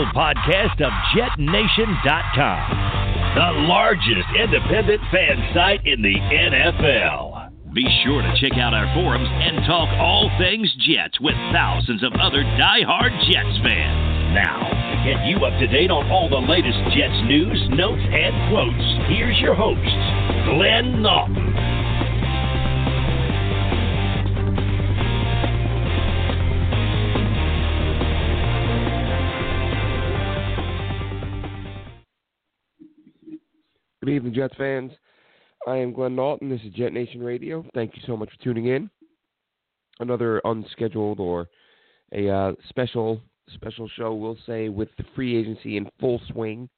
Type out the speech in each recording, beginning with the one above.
official podcast of JetNation.com, the largest independent fan site in the NFL. Be sure to check out our forums and talk all things Jets with thousands of other die-hard Jets fans. Now, to get you up to date on all the latest Jets news, notes, and quotes, here's your host, Glenn Naughton. Evening, Jets fans. I am Glenn Naughton. This is Jet Nation Radio. Thank you so much for tuning in. Another unscheduled or a uh, special special show, we'll say, with the free agency in full swing.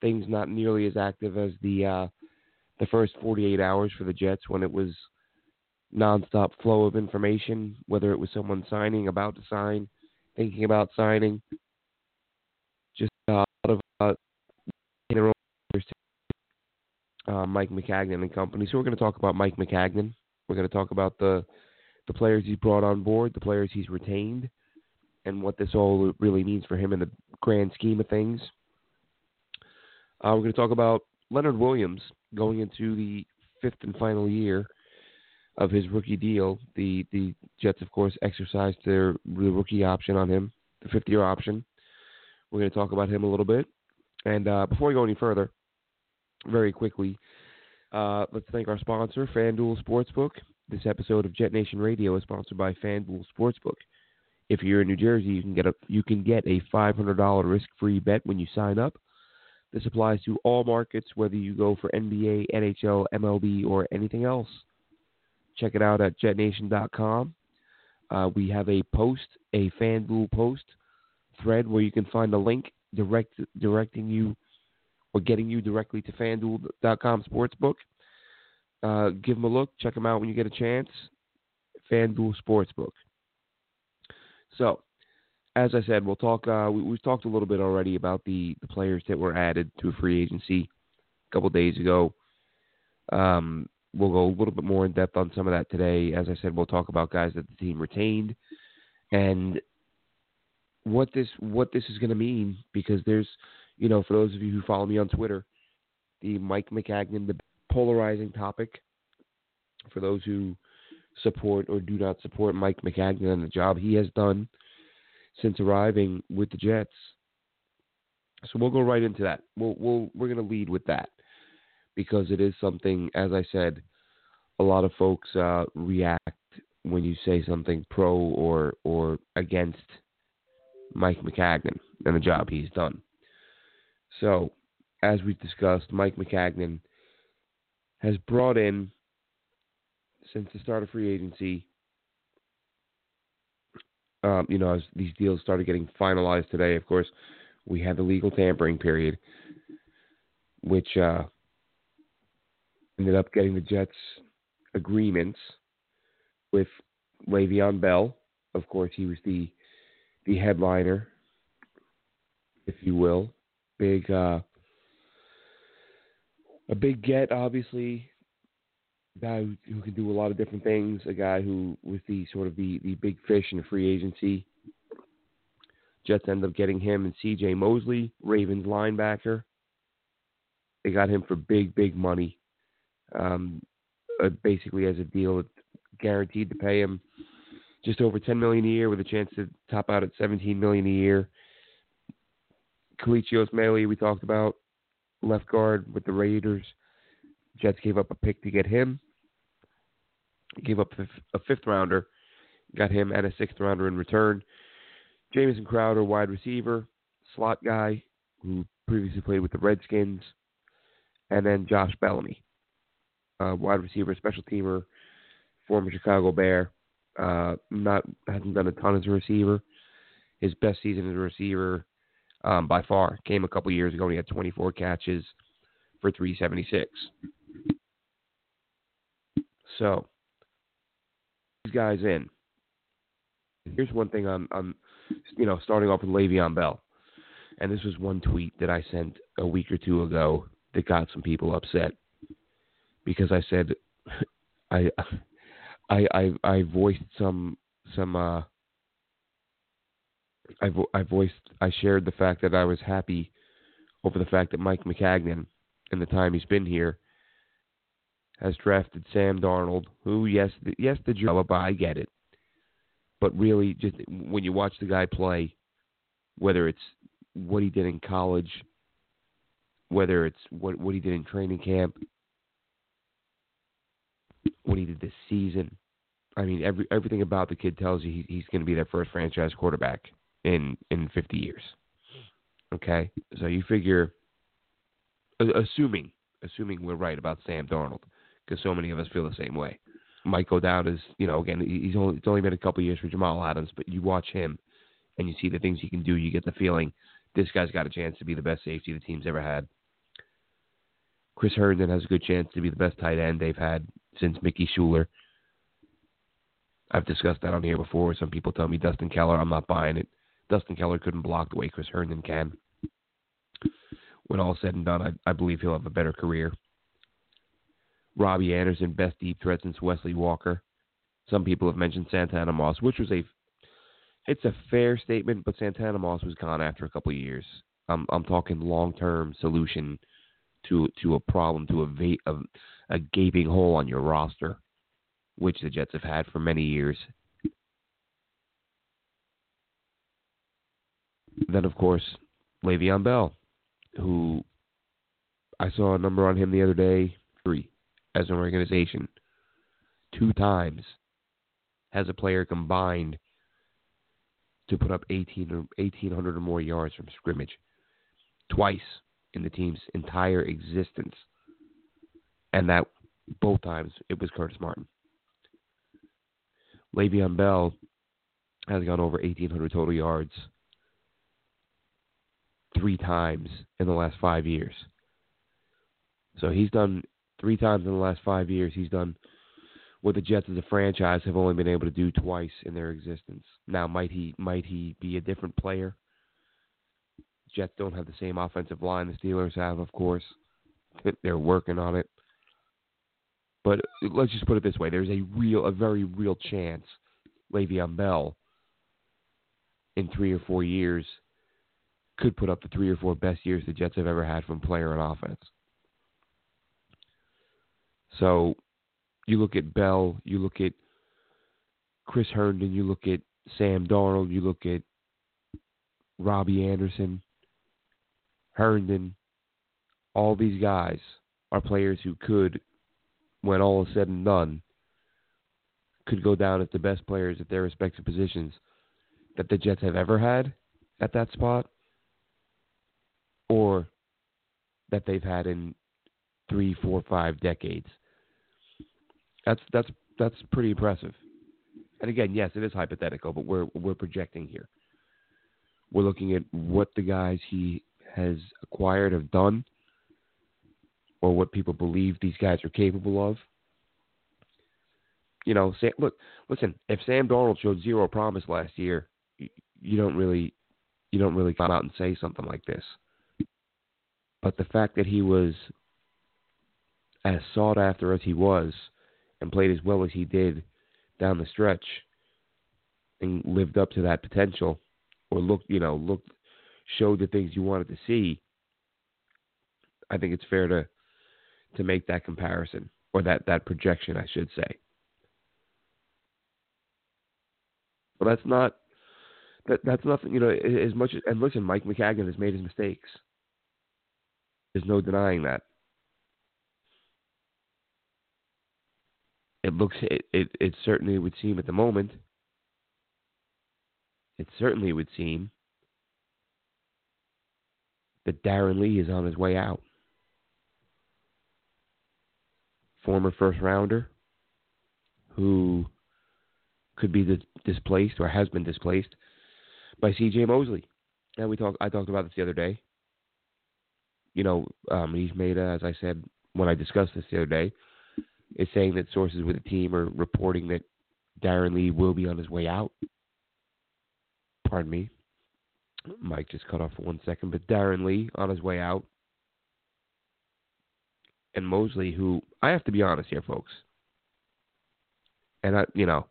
Things not nearly as active as the uh, the first 48 hours for the Jets when it was nonstop flow of information, whether it was someone signing, about to sign, thinking about signing, just a lot of uh, uh, Mike Maccagnan and company. So we're going to talk about Mike Maccagnan. We're going to talk about the the players he's brought on board, the players he's retained, and what this all really means for him in the grand scheme of things. Uh, we're going to talk about Leonard Williams going into the fifth and final year of his rookie deal. The the Jets, of course, exercised their the rookie option on him, the fifth year option. We're going to talk about him a little bit. And uh, before we go any further, very quickly, uh, let's thank our sponsor, FanDuel Sportsbook. This episode of Jet Nation Radio is sponsored by FanDuel Sportsbook. If you're in New Jersey, you can get a you can get a $500 risk-free bet when you sign up. This applies to all markets, whether you go for NBA, NHL, MLB, or anything else. Check it out at JetNation.com. Uh, we have a post, a FanDuel post thread where you can find a link direct directing you or getting you directly to FanDuel.com Sportsbook. Uh, give them a look. Check them out when you get a chance. FanDuel Sportsbook. So, as I said, we'll talk. Uh, we, have talked a little bit already about the, the players that were added to free agency a couple days ago. Um, we'll go a little bit more in depth on some of that today. As I said, we'll talk about guys that the team retained and what this what this is going to mean because there's you know, for those of you who follow me on Twitter, the Mike Maccagnan, the polarizing topic. For those who support or do not support Mike Maccagnan and the job he has done since arriving with the Jets. So we'll go right into that. We'll, we'll we're going to lead with that because it is something, as I said, a lot of folks uh, react when you say something pro or or against Mike Maccagnan and the job he's done. So, as we've discussed, Mike Maccagnan has brought in, since the start of free agency, um, you know, as these deals started getting finalized today, of course, we had the legal tampering period, which uh, ended up getting the Jets agreements with Le'Veon Bell. Of course, he was the the headliner, if you will, big uh, a big get, obviously. Guy who, who can do a lot of different things. A guy who was the sort of the, the big fish in free agency. Jets end up getting him and C.J. Mosley, Ravens linebacker. They got him for big, big money. Um, uh, basically, as a deal, guaranteed to pay him just over 10 million a year with a chance to top out at 17 million a year. Kelechi Osemele, we talked about, left guard with the Raiders. Jets gave up a pick to get him. Gave up a fifth rounder, got him and a sixth rounder in return. Jamison Crowder, wide receiver, slot guy, who previously played with the Redskins, and then Josh Bellamy, uh, wide receiver, special teamer, former Chicago Bear. Uh, not hasn't done a ton as a receiver. His best season as a receiver um, by far. Came a couple years ago and he had 24 catches for 376. So these guys in. Here's one thing I'm, I'm, you know, starting off with Le'Veon Bell, and this was one tweet that I sent a week or two ago that got some people upset because I said I, I, I, I voiced some some uh, I, vo- I voiced, I shared the fact that I was happy over the fact that Mike Maccagnan, in the time he's been here, has drafted Sam Darnold, who, yes, the, yes, the developer, I get it, but really, just when you watch the guy play, whether it's what he did in college, whether it's what what he did in training camp, what he did this season. I mean, every everything about the kid tells you he, he's going to be their first franchise quarterback in in 50 years. Okay, so you figure, assuming assuming we're right about Sam Darnold, because so many of us feel the same way. Might go down as you know again he's only it's only been a couple years for Jamal Adams, but you watch him and you see the things he can do. You get the feeling this guy's got a chance to be the best safety the team's ever had. Chris Herndon has a good chance to be the best tight end they've had since Mickey Shuler. I've discussed that on here before. Some people tell me Dustin Keller. I'm not buying it. Dustin Keller couldn't block the way Chris Herndon can. When all said and done, I, I believe he'll have a better career. Robbie Anderson, best deep threat since Wesley Walker. Some people have mentioned Santana Moss, which was a it's a fair statement, but Santana Moss was gone after a couple of years. I'm I'm talking long term solution to to a problem to a, a a gaping hole on your roster, which the Jets have had for many years. Then of course Le'Veon Bell, who I saw a number on him the other day, three as an organization, two times has a player combined to put up 18 or 1800 or more yards from scrimmage twice in the team's entire existence. And that both times it was Curtis Martin. Le'Veon Bell has gone over 1,800 total yards three times in the last five years. So he's done three times in the last five years. He's done what the Jets as a franchise have only been able to do twice in their existence. Now, might he might he be a different player? Jets don't have the same offensive line the Steelers have, of course. They're working on it. But let's just put it this way: there's a real, a very real chance Le'Veon Bell in three or four years could put up the three or four best years the Jets have ever had from player and offense. So you look at Bell, you look at Chris Herndon, you look at Sam Darnold, you look at Robbie Anderson, Herndon, all these guys are players who could, when all is said and done, could go down as the best players at their respective positions that the Jets have ever had at that spot or that they've had in three, four, five decades. That's that's that's pretty impressive. And again, yes, it is hypothetical, but we're we're projecting here. We're looking at what the guys he has acquired have done, or what people believe these guys are capable of. You know, Sam, look, listen. If Sam Darnold showed zero promise last year, you, you don't really, you don't really come out and say something like this. But the fact that he was as sought after as he was, and played as well as he did down the stretch, and lived up to that potential, or looked, you know, looked, showed the things you wanted to see. I think it's fair to to make that comparison or that that projection, I should say. But that's not that that's nothing. You know, as much as and listen, Mike Maccagnan has made his mistakes. There's no denying that. It looks it, it, it certainly would seem at the moment. It certainly would seem that Darren Lee is on his way out. Former first rounder who could be displaced or has been displaced by C.J. Mosley. And we talked. I talked about this the other day. You know, um, he's made, a, as I said when I discussed this the other day, is saying that sources with the team are reporting that Darren Lee will be on his way out. Pardon me. Mike just cut off for one second, but Darren Lee on his way out. And Mosley, who I have to be honest here, folks. And I, you know,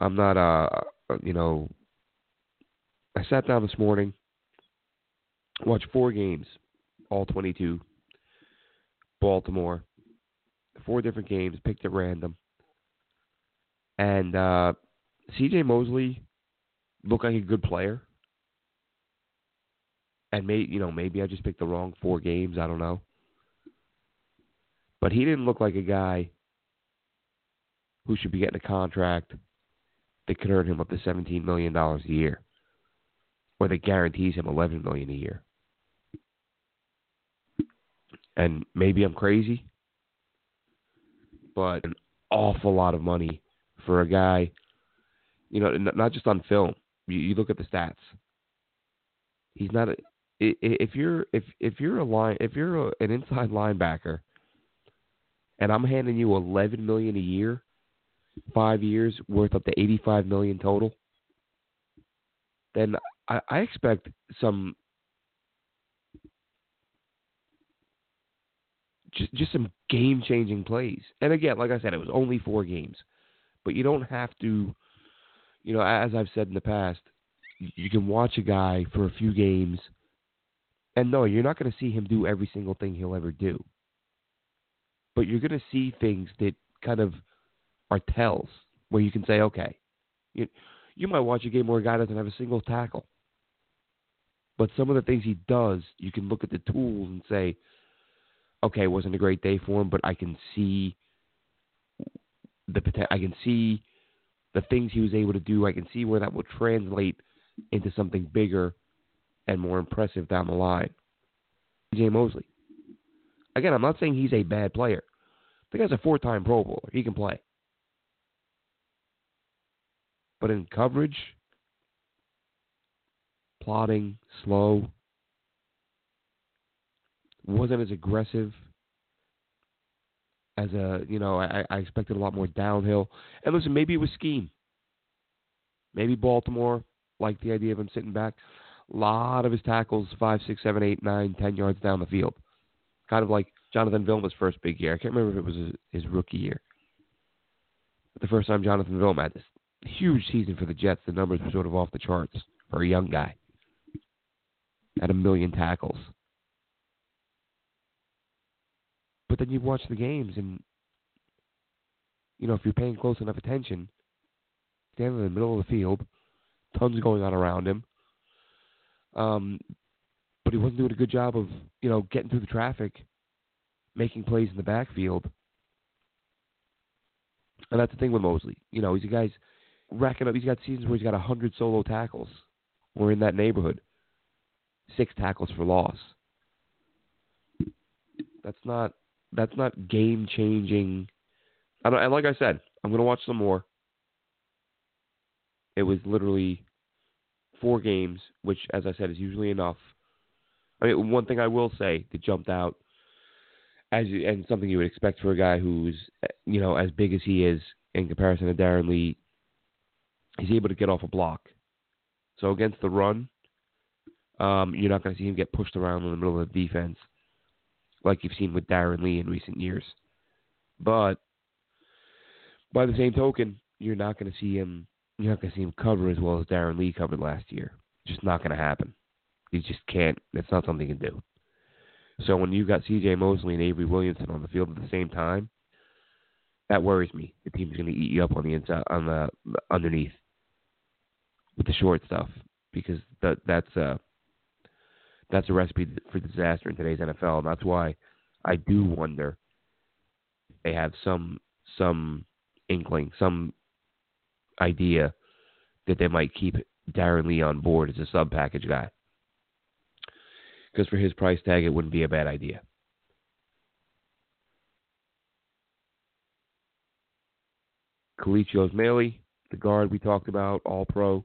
I'm not, uh, you know, I sat down this morning, watched four games, all 22. Baltimore, four different games, picked at random. And uh, C.J. Mosley looked like a good player. And may you know maybe I just picked the wrong four games. I don't know. But he didn't look like a guy who should be getting a contract that could earn him up to seventeen million dollars a year, or that guarantees him eleven million a year. And maybe I'm crazy, but an awful lot of money for a guy, you know, not just on film. You, you look at the stats. He's not a, if you're if if you're a line if you're a, an inside linebacker and I'm handing you 11 million a year, 5 years worth up to 85 million total, then I, I expect some just just some game changing plays. And again, like I said, it was only four games, but you don't have to. You know, as I've said in the past, you can watch a guy for a few games, and no, you're not going to see him do every single thing he'll ever do. But you're going to see things that kind of are tells where you can say, okay, you you might watch a game where a guy doesn't have a single tackle, but some of the things he does, you can look at the tools and say, okay, it wasn't a great day for him, but I can see the I can see the things he was able to do. I can see where that will translate into something bigger and more impressive down the line. Jay Mosley. Again, I'm not saying he's a bad player. The guy's a four-time Pro Bowler. He can play. But in coverage, plotting, slow, wasn't as aggressive as a you know I, I expected a lot more downhill. And listen, maybe it was scheme. Maybe Baltimore liked the idea of him sitting back. A lot of his tackles five, six, seven, eight, nine, ten yards down the field. Kind of like Jonathan Vilma's first big year. I can't remember if it was his, rookie year. The first time Jonathan Vilma had this huge season for the Jets, the numbers were sort of off the charts for a young guy. Had a million tackles. But then you watch the games, and you know if you're paying close enough attention, standing in the middle of the field, tons going on around him. Um, but he wasn't doing a good job of you know getting through the traffic, making plays in the backfield. And that's the thing with Mosley. You know, he's a guy's racking up. He's got seasons where he's got hundred solo tackles. We're in that neighborhood. Six tackles for loss. That's not that's not game changing. and like I said, I'm going to watch some more. It was literally four games, which, as I said, is usually enough. I mean, one thing I will say that jumped out, as you, and something you would expect for a guy who's you know as big as he is in comparison to Darren Lee, he's able to get off a block. So against the run, um, you're not going to see him get pushed around in the middle of the defense like you've seen with Darren Lee in recent years. But by the same token, you're not going to see him. You're not going to see him cover as well as Darren Lee covered last year. Just not going to happen. He just can't. It's not something he can do. So when you've got C.J. Mosley and Avery Williamson on the field at the same time, that worries me. The team's going to eat you up on the inside, on the underneath, with the short stuff, because that that's uh that's a recipe for disaster in today's NFL. And that's why I do wonder if they have some some inkling, some idea that they might keep Darren Lee on board as a sub package guy. Because for his price tag, it wouldn't be a bad idea. Kelechi Osemele, the guard we talked about, all pro,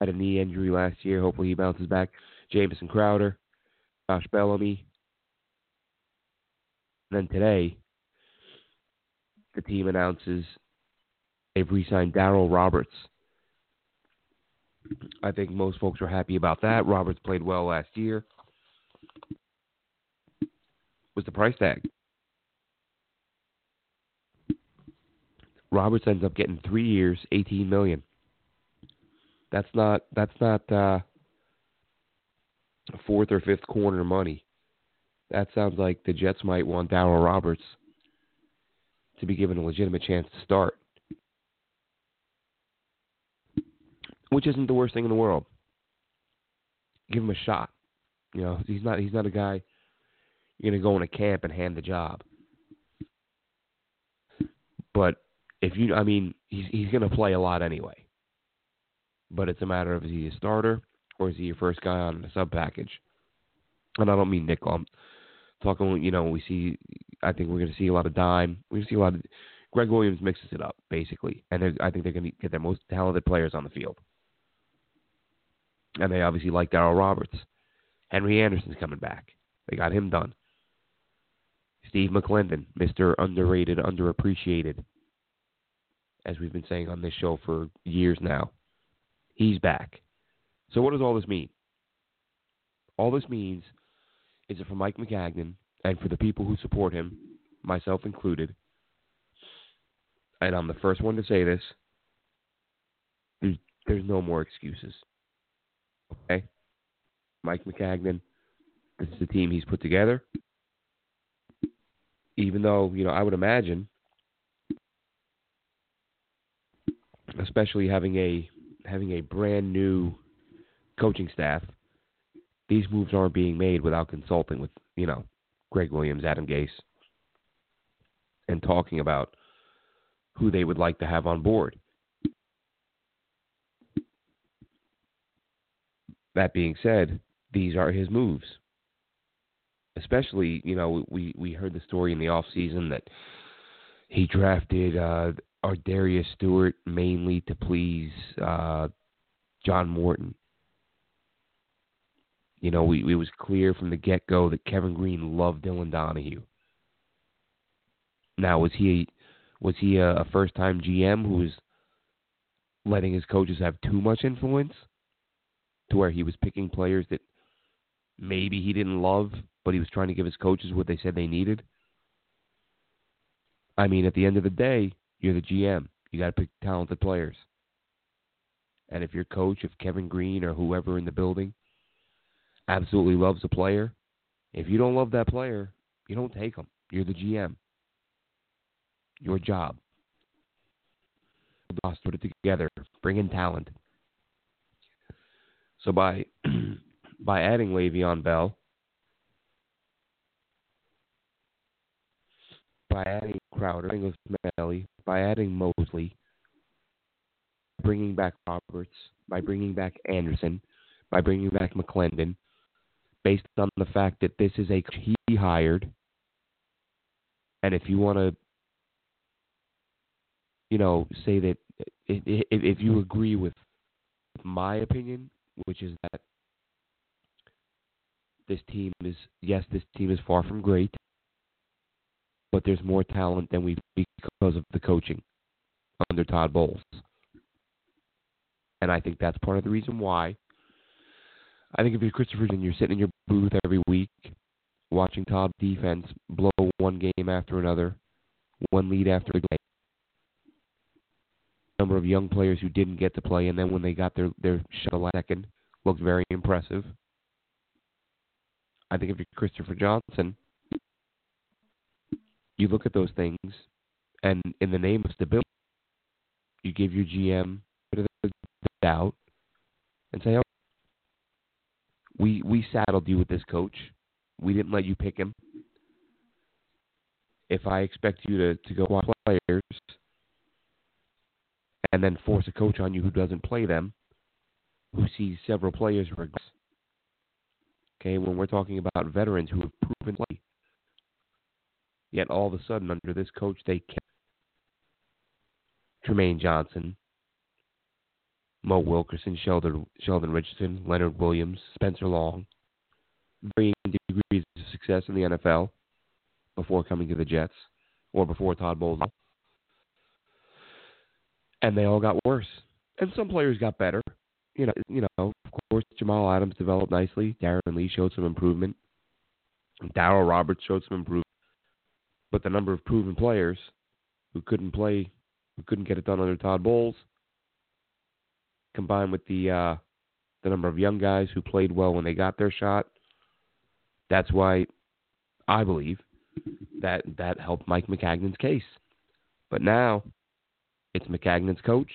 had a knee injury last year. Hopefully he bounces back. Jamison Crowder, Josh Bellamy. And then today, the team announces they've re signed Darryl Roberts. I think most folks are happy about that. Roberts played well last year. Was the price tag? Roberts ends up getting three years, eighteen million. That's not that's not uh, fourth or fifth corner money. That sounds like the Jets might want Darryl Roberts to be given a legitimate chance to start, which isn't the worst thing in the world. Give him a shot. You know, he's not he's not a guy you're to go in a camp and hand the job. But if you, I mean, he's he's to play a lot anyway. But it's a matter of is he a starter or is he your first guy on the sub package? And I don't mean nickel. I'm talking, you know, we see. I think we're going to see a lot of dime. We're going to see a lot of. Gregg Williams mixes it up basically, and I think they're going to get their most talented players on the field. And they obviously like Darryl Roberts. Henry Anderson's coming back. They got him done. Steve McLendon, Mr. Underrated, Underappreciated, as we've been saying on this show for years now. He's back. So, what does all this mean? All this means is that for Mike Maccagnan and for the people who support him, myself included, and I'm the first one to say this, there's, there's no more excuses. Okay? Mike Maccagnan, this is the team he's put together even though you know I would imagine, especially having a having a brand new coaching staff, these moves aren't being made without consulting with you know Gregg Williams, Adam Gase, and talking about who they would like to have on board. That being said, these are his moves especially you know we we heard the story in the off season that he drafted uh Darius Stewart mainly to please uh John Morton. You know, we it was clear from the get go that Kevin Greene loved Dylan Donahue. Now was he was he a, a first time GM who was letting his coaches have too much influence to where he was picking players that maybe he didn't love but he was trying to give his coaches what they said they needed. I mean, at the end of the day, you're the GM. You got to pick talented players. And if your coach, if Kevin Greene or whoever in the building absolutely loves a player, if you don't love that player, you don't take them. You're the GM. Your job. Put it together. Bring in talent. So by by adding Le'Veon Bell, by adding Crowder, adding Osemele, by adding Mosley, bringing back Roberts, by bringing back Anderson, by bringing back McLendon, based on the fact that this is a he hired. And if you want to, you know, say that if, if you agree with my opinion, which is that this team is yes, this team is far from great but there's more talent than we because of the coaching under Todd Bowles. And I think that's part of the reason why. I think if you're Christopher and you're sitting in your booth every week watching Todd defense blow one game after another, one lead after another, number of young players who didn't get to play, and then when they got their their shot second, looked very impressive. I think if you're Christopher Johnson, you look at those things, and in the name of stability, you give your GM a bit of doubt and say, "Oh, we we saddled you with this coach. We didn't let you pick him. If I expect you to to go on players and then force a coach on you who doesn't play them, who sees several players regress." Okay, when we're talking about veterans who have proven play, Yet all of a sudden, under this coach, they kept Trumaine Johnson, Mo Wilkerson, Sheldon, Sheldon Richardson, Leonard Williams, Spencer Long, varying degrees of success in the NFL before coming to the Jets or before Todd Bowles. And they all got worse. And some players got better. You know, you know, of course, Jamal Adams developed nicely. Darren Lee showed some improvement. Darryl Roberts showed some improvement but the number of proven players who couldn't play, who couldn't get it done under Todd Bowles, combined with the uh, the number of young guys who played well when they got their shot. That's why I believe that that helped Mike Maccagnan's case. But now it's Maccagnan's coach.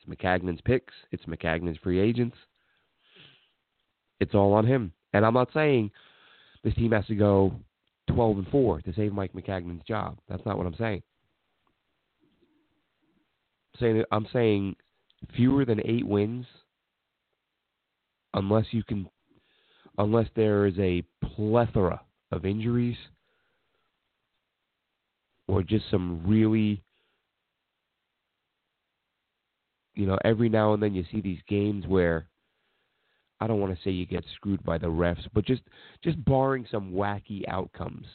It's Maccagnan's picks. It's Maccagnan's free agents. It's all on him. And I'm not saying this team has to go 12 and 4 to save Mike Maccagnan's job. That's not what I'm saying. I'm saying I'm saying fewer than 8 wins unless you can unless there is a plethora of injuries or just some really you know every now and then you see these games where I don't want to say you get screwed by the refs, but just just barring some wacky outcomes.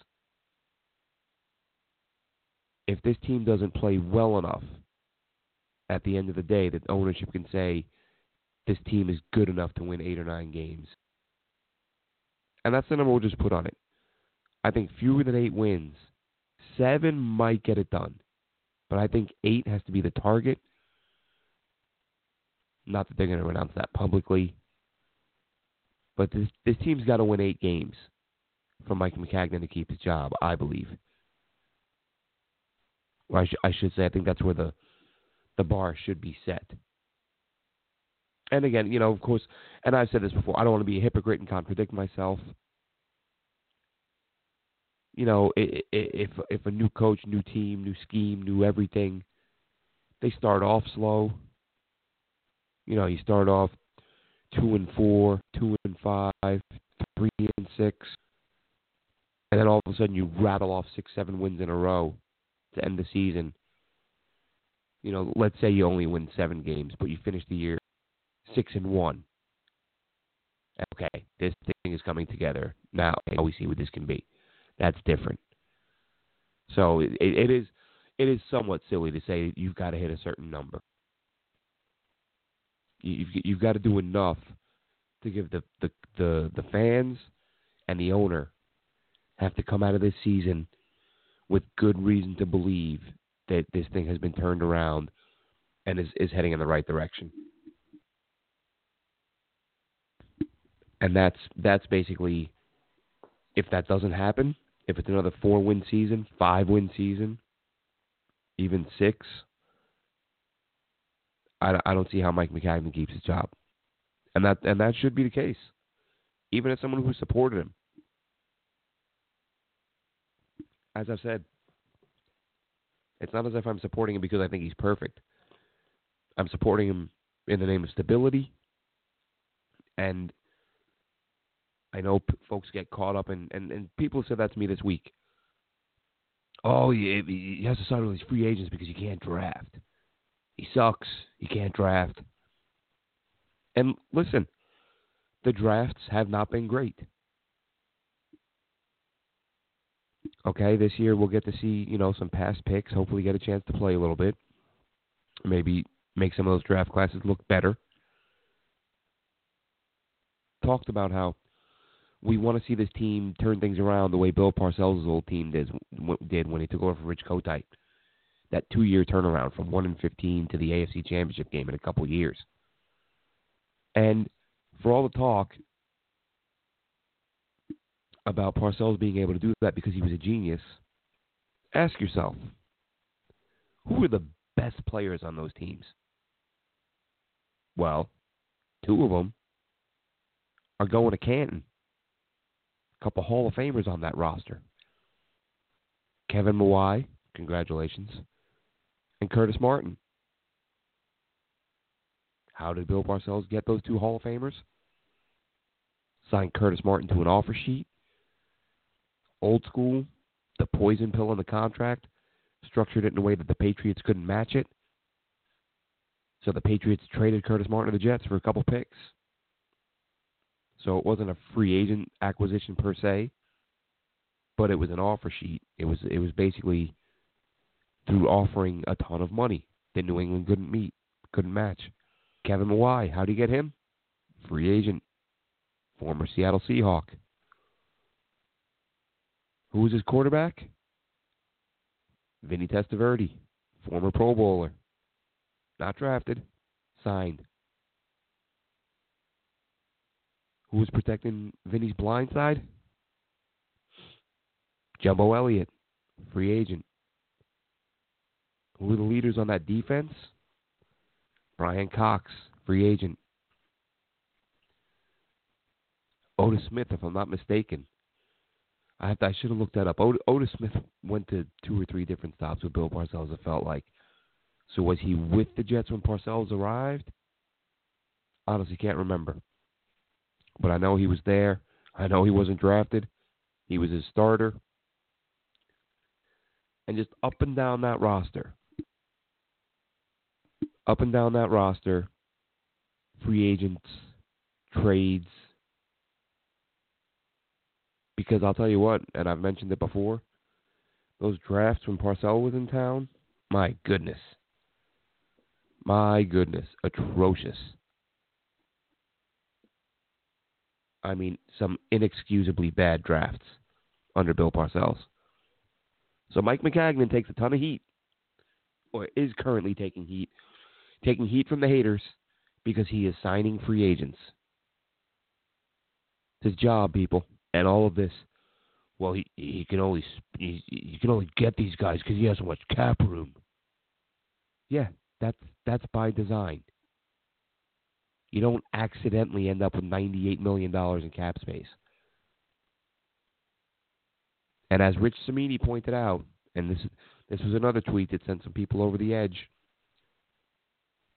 If this team doesn't play well enough at the end of the day that ownership can say this team is good enough to win 8 or 9 games. And that's the number we'll just put on it. I think fewer than 8 wins. 7 might get it done. But I think 8 has to be the target. Not that they're going to announce that publicly. But this this team's got to win eight games for Mike Maccagnan to keep his job, I believe. Or I, sh- I should say, I think that's where the the bar should be set. And again, you know, of course, and I've said this before, I don't want to be a hypocrite and contradict myself. You know, if if a new coach, new team, new scheme, new everything, they start off slow. You know, you start off two and four, two and five, three and six, and then all of a sudden you rattle off six, seven wins in a row to end the season. You know, let's say you only win seven games, but you finish the year six and one. Okay, this thing is coming together now. We see what this can be. That's different. So it, it is it is somewhat silly to say you've got to hit a certain number. You've you've got to do enough to give the, the the the fans and the owner have to come out of this season with good reason to believe that this thing has been turned around and is, is heading in the right direction. And that's that's basically if that doesn't happen, if it's another four win season, five win season, even six, I, I don't see how Mike Maccagnan keeps his job, and that and that should be the case, even as someone who supported him. As I've said, it's not as if I'm supporting him because I think he's perfect. I'm supporting him in the name of stability, and I know p- folks get caught up in, and, and people said that to me this week. Oh, he, he has to sign all these free agents because you can't draft. He sucks. He can't draft. And listen, the drafts have not been great. Okay, this year we'll get to see, you know, some past picks, hopefully get a chance to play a little bit. Maybe make some of those draft classes look better. Talked about how we want to see this team turn things around the way Bill Parcells' old team did, when he took over for Rich Kotite that two year turnaround from one and fifteen to the AFC Championship game in a couple years. And for all the talk about Parcells being able to do that because he was a genius, ask yourself, who were the best players on those teams? Well, two of them are going to Canton. A couple Hall of Famers on that roster. Kevin Mawae, congratulations and Curtis Martin. How did Bill Parcells get those two Hall of Famers? Signed Curtis Martin to an offer sheet. Old school, the poison pill in the contract, structured it in a way that the Patriots couldn't match it. So the Patriots traded Curtis Martin to the Jets for a couple picks. So it wasn't a free agent acquisition per se, but it was an offer sheet. It was it was basically through offering a ton of money that New England couldn't meet, couldn't match. Kevin Mawae, how do you get him? Free agent, former Seattle Seahawk. Who was his quarterback? Vinny Testaverde, former Pro Bowler. Not drafted, signed. Who was protecting Vinny's blind side? Jumbo Elliott, free agent. Who were the leaders on that defense? Brian Cox, free agent. Otis Smith, if I'm not mistaken. I to, I should have looked that up. Ot- Otis Smith went to two or three different stops with Bill Parcells. It felt like. So was he with the Jets when Parcells arrived? Honestly, can't remember. But I know he was there. I know he wasn't drafted. He was his starter. And just up and down that roster. Up and down that roster. Free agents, trades, because I'll tell you what, and I've mentioned it before, those drafts when Parcell was in town, my goodness. My goodness. Atrocious. I mean, some inexcusably bad drafts under Bill Parcells. So Mike Maccagnan takes a ton of heat, or is currently taking heat, taking heat from the haters because he is signing free agents. It's his job, people and all of this. Well, he he can only he, he can only get these guys because he has so much cap room. Yeah, that's that's by design. You don't accidentally end up with ninety-eight million dollars in cap space. And as Rich Cimini pointed out, and this this was another tweet that sent some people over the edge.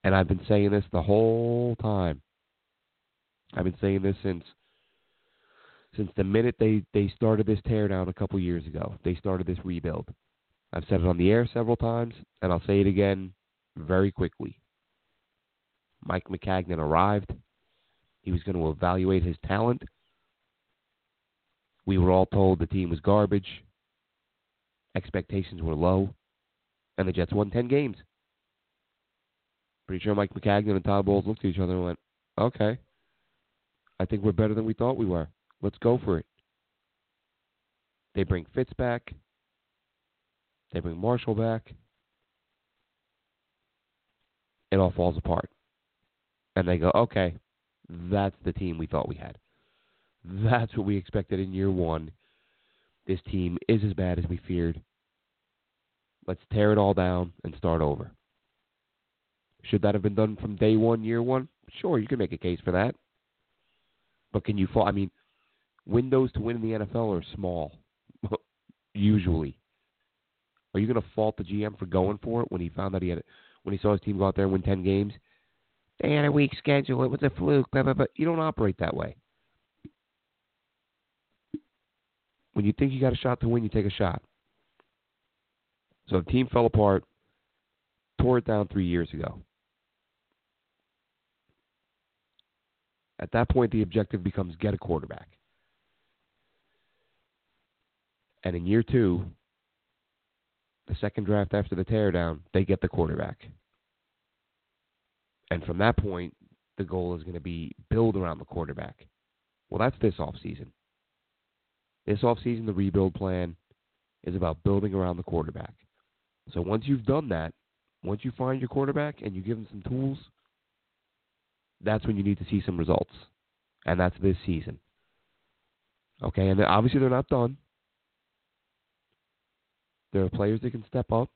And I've been saying this the whole time. I've been saying this since since the minute they, they started this teardown a couple years ago. They started this rebuild. I've said it on the air several times, and I'll say it again very quickly. Mike Maccagnan arrived. He was going to evaluate his talent. We were all told the team was garbage. Expectations were low. And the Jets won 10 games. Pretty sure Mike Maccagnan and Todd Bowles looked at each other and went, okay. I think we're better than we thought we were. Let's go for it. They bring Fitz back. They bring Marshall back. It all falls apart. And they go, okay, that's the team we thought we had. That's what we expected in year one. This team is as bad as we feared. Let's tear it all down and start over. Should that have been done from day one, year one? Sure, you can make a case for that. But can you fall? I mean, windows to win in the NFL are small, usually. Are you going to fault the GM for going for it when he found that he had, when he saw his team go out there and win ten games? They had a weak schedule. It was a fluke. Blah, blah, blah. You don't operate that way. When you think you got a shot to win, you take a shot. So the team fell apart, tore it down three years ago. At that point, the objective becomes get a quarterback. And in year two, the second draft after the teardown, they get the quarterback. And from that point, the goal is going to be build around the quarterback. Well, that's this offseason. This offseason, the rebuild plan is about building around the quarterback. So once you've done that, once you find your quarterback and you give him some tools, that's when you need to see some results. And that's this season. Okay, and obviously they're not done. There are players that can step up.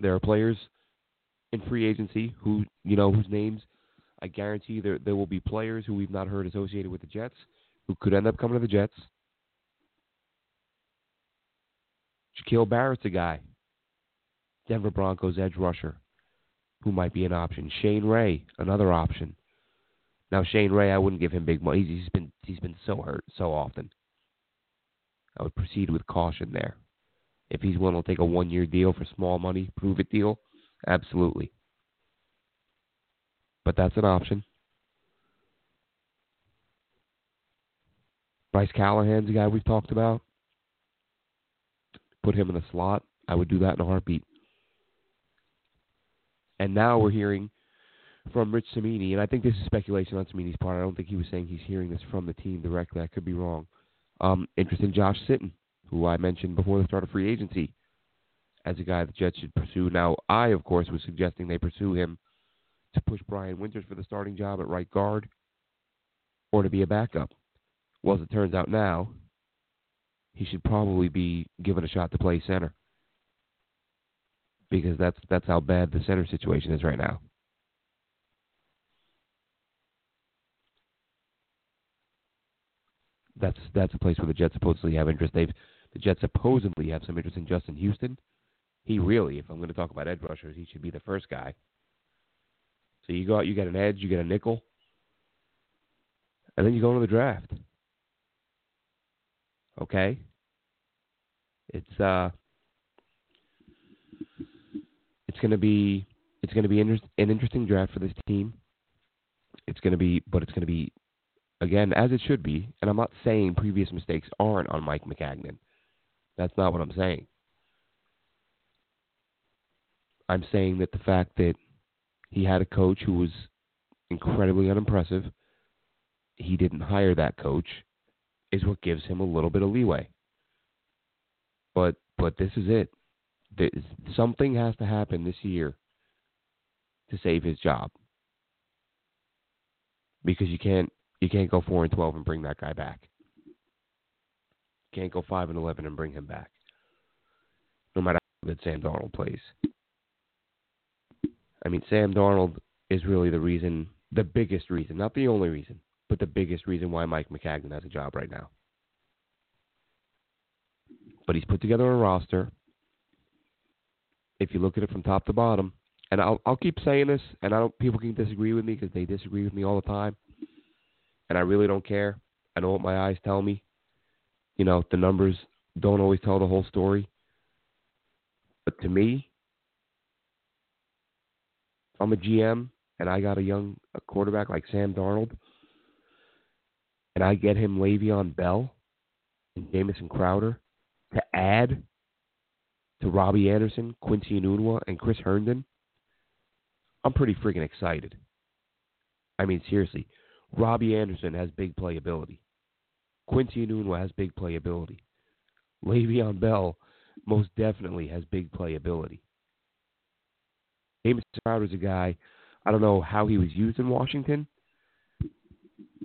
There are players in free agency who you know whose names I guarantee there there will be players who we've not heard associated with the Jets who could end up coming to the Jets. Shaquille Barrett's a guy. Denver Broncos edge rusher who might be an option. Shane Ray, another option. Now Shane Ray, I wouldn't give him big money. He's been he's been so hurt so often. I would proceed with caution there. If he's willing to take a one year deal for small money, prove it deal, absolutely. But that's an option. Bryce Callahan's a guy we've talked about. Put him in the slot. I would do that in a heartbeat. And now we're hearing from Rich Cimini, and I think this is speculation on Cimini's part. I don't think he was saying he's hearing this from the team directly. I could be wrong. Um, interest in Josh Sitton who I mentioned before the start of free agency, as a guy the Jets should pursue. Now, I, of course, was suggesting they pursue him to push Brian Winters for the starting job at right guard or to be a backup. Well, as it turns out now, he should probably be given a shot to play center because that's that's how bad the center situation is right now. That's that's a place where the Jets supposedly have interest. They've the Jets supposedly have some interest in Justin Houston. He really, if I'm going to talk about edge rushers, he should be the first guy. So you go out, you get an edge, you get a nickel, and then you go into the draft. Okay? It's uh it's going to be it's going to be inter- an interesting draft for this team. It's going to be but it's going to be again as it should be, and I'm not saying previous mistakes aren't on Mike Maccagnan. That's not what I'm saying. I'm saying that the fact that he had a coach who was incredibly unimpressive, he didn't hire that coach, is what gives him a little bit of leeway. But but this is it. This, something has to happen this year to save his job. Because you can't you can't go four and twelve and bring that guy back. You can't go five and eleven and bring him back. No matter how good Sam Darnold plays. I mean, Sam Darnold is really the reason, the biggest reason, not the only reason, but the biggest reason why Mike Maccagnan has a job right now but he's put together a roster. If you look at it from top to bottom, and I'll I'll keep saying this, and I don't people can disagree with me because they disagree with me all the time, and I really don't care. I know what my eyes tell me. You know, the numbers don't always tell the whole story. But to me, I'm a GM and I got a young a quarterback like Sam Darnold, and I get him Le'Veon Bell and Jamison Crowder, to add to Robbie Anderson, Quincy Enunwa, and Chris Herndon, I'm pretty freaking excited. I mean, seriously, Robbie Anderson has big playability. Quincy Enunwa has big playability. Le'Veon Bell most definitely has big playability. James is a guy, I don't know how he was used in Washington,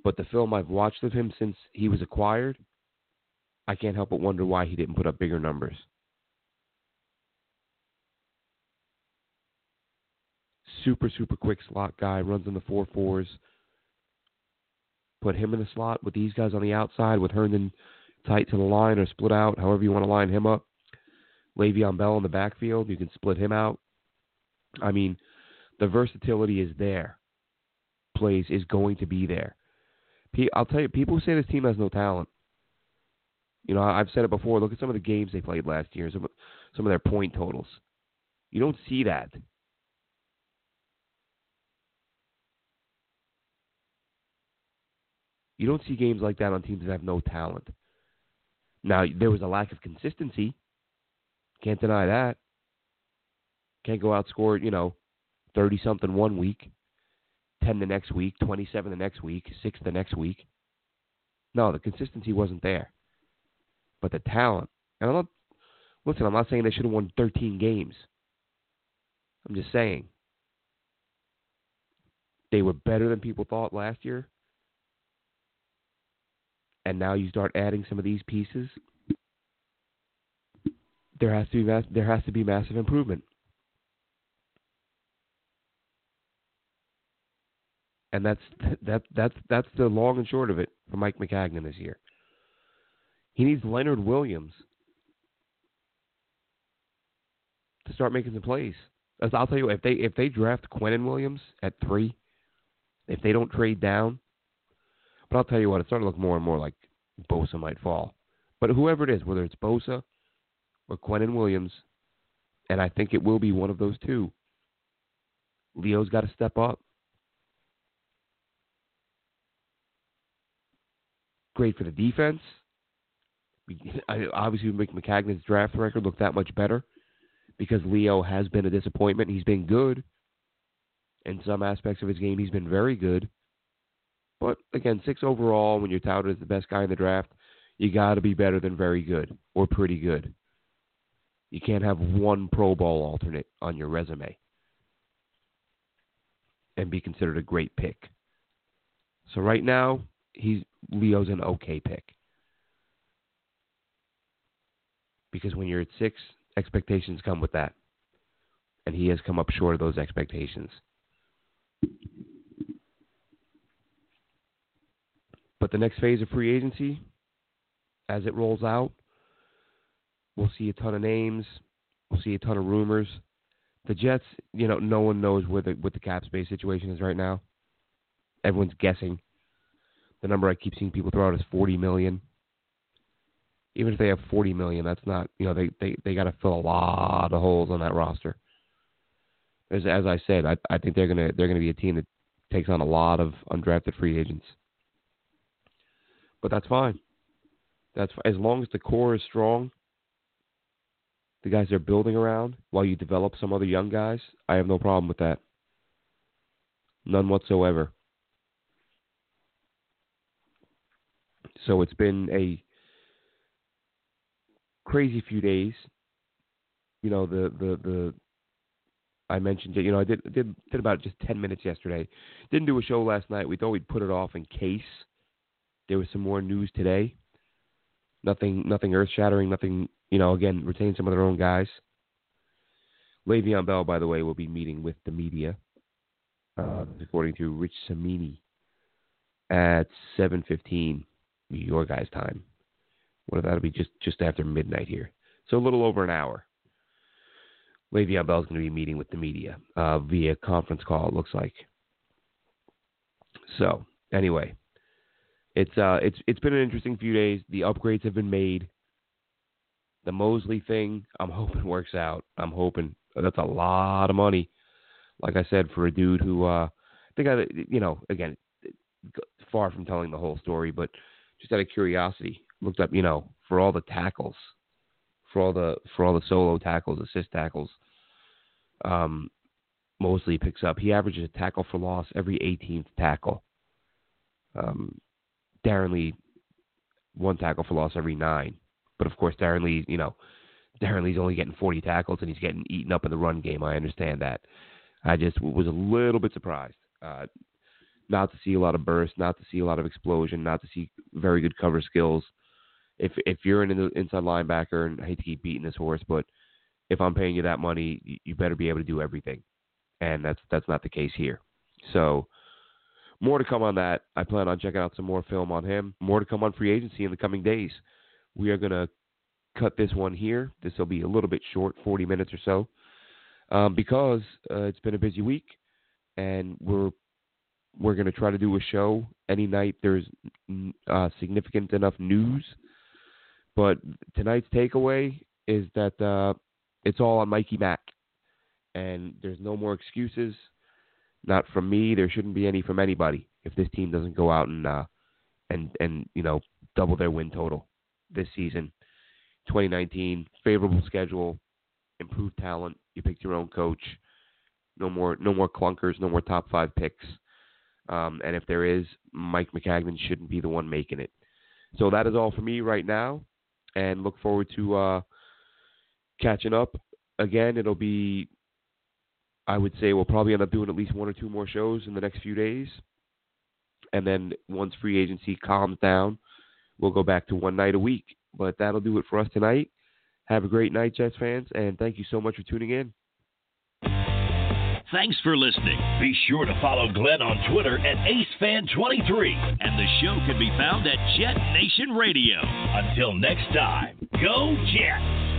but the film I've watched of him since he was acquired – I can't help but wonder why he didn't put up bigger numbers. Super, super quick slot guy, runs in the four fours. Put him in the slot with these guys on the outside, with Herndon tight to the line or split out, however you want to line him up. Le'Veon Bell in the backfield, you can split him out. I mean, the versatility is there. Plays is going to be there. I'll tell you, people say this team has no talent. You know, I've said it before. Look at some of the games they played last year, some some of their point totals. You don't see that. You don't see games like that on teams that have no talent. Now, there was a lack of consistency. Can't deny that. Can't go outscore, you know, 30 something one week, 10 the next week, 27 the next week, 6 the next week. No, the consistency wasn't there but the talent. And I'm not listen. I'm not saying they should have won 13 games. I'm just saying they were better than people thought last year. And now you start adding some of these pieces. There has to be mass, there has to be massive improvement. And that's that that's that's the long and short of it for Mike Maccagnan this year. He needs Leonard Williams to start making some plays. I'll tell you, if they if they draft Quinnen Williams at three, if they don't trade down, but I'll tell you what, it's starting to look more and more like Bosa might fall. But whoever it is, whether it's Bosa or Quinnen Williams, and I think it will be one of those two, Leo's got to step up. Great for the defense obviously make Maccagnan's draft record look that much better because Leo has been a disappointment. He's been good in some aspects of his game. He's been very good. But again, six overall, when you're touted as the best guy in the draft, you got to be better than very good or pretty good. You can't have one Pro Bowl alternate on your resume. and be considered a great pick. So right now, he's Leo's an okay pick. Because when you're at six, expectations come with that. And he has come up short of those expectations. But the next phase of free agency, as it rolls out, we'll see a ton of names. We'll see a ton of rumors. The Jets, you know, no one knows where the what the cap space situation is right now. Everyone's guessing. The number I keep seeing people throw out is forty million. Even if they have forty million, that's not you know they they they got to fill a lot of holes on that roster. As as I said, I I think they're gonna they're gonna be a team that takes on a lot of undrafted free agents. But that's fine. That's as long as the core is strong the guys they're building around while you develop some other young guys, I have no problem with that. None whatsoever. So it's been a crazy few days. You know, the the the I mentioned it, you know, I did did did about just 10 minutes yesterday. Didn't do a show last night. We thought we'd put it off in case there was some more news today. Nothing nothing earth-shattering, nothing you know, again, retain some of their own guys. Le'Veon Bell, by the way, will be meeting with the media, uh, according to Rich Cimini, at 7:15 your guys' time. What that'll be just just after midnight here, so a little over an hour. Le'Veon Bell is going to be meeting with the media uh, via conference call. It looks like. So anyway, it's uh it's it's been an interesting few days. The upgrades have been made. The Mosley thing, I'm hoping works out. I'm hoping that's a lot of money. Like I said, for a dude who, uh, I think I, you know, again, far from telling the whole story, but just out of curiosity, looked up, you know, for all the tackles, for all the for all the solo tackles, assist tackles. Um, Mosley picks up. He averages a tackle for loss every 18th tackle. Um, Darron Lee, one tackle for loss every nine. But of course, Darron Lee, you know, Darron Lee's only getting 40 tackles and he's getting eaten up in the run game. I understand that. I just was a little bit surprised. Uh, not to see a lot of burst, not to see a lot of explosion, not to see very good cover skills. If if you're an inside linebacker, and I hate to keep beating this horse, but if I'm paying you that money, you better be able to do everything, and that's that's not the case here. So more to come on that. I plan on checking out some more film on him. More to come on free agency in the coming days we are going to cut this one here. This will be a little bit short, 40 minutes or so, um, because uh, it's been a busy week, and we're we're going to try to do a show any night there's uh, significant enough news. But tonight's takeaway is that uh, it's all on Mikey Mack, and there's no more excuses. Not from me. There shouldn't be any from anybody if this team doesn't go out and uh, and and you know double their win total this season. 2019, favorable schedule, improved talent. You picked your own coach. No more, no more clunkers. No more top five picks. Um, and if there is, Mike Maccagnan shouldn't be the one making it. So that is all for me right now, and look forward to uh, catching up again. It'll be, I would say, we'll probably end up doing at least one or two more shows in the next few days, and then once free agency calms down, we'll go back to one night a week. But that'll do it for us tonight. Have a great night, Jets fans, and thank you so much for tuning in. Thanks for listening. Be sure to follow Glenn on Twitter at AceFan23. And the show can be found at Jet Nation Radio. Until next time, go Jets!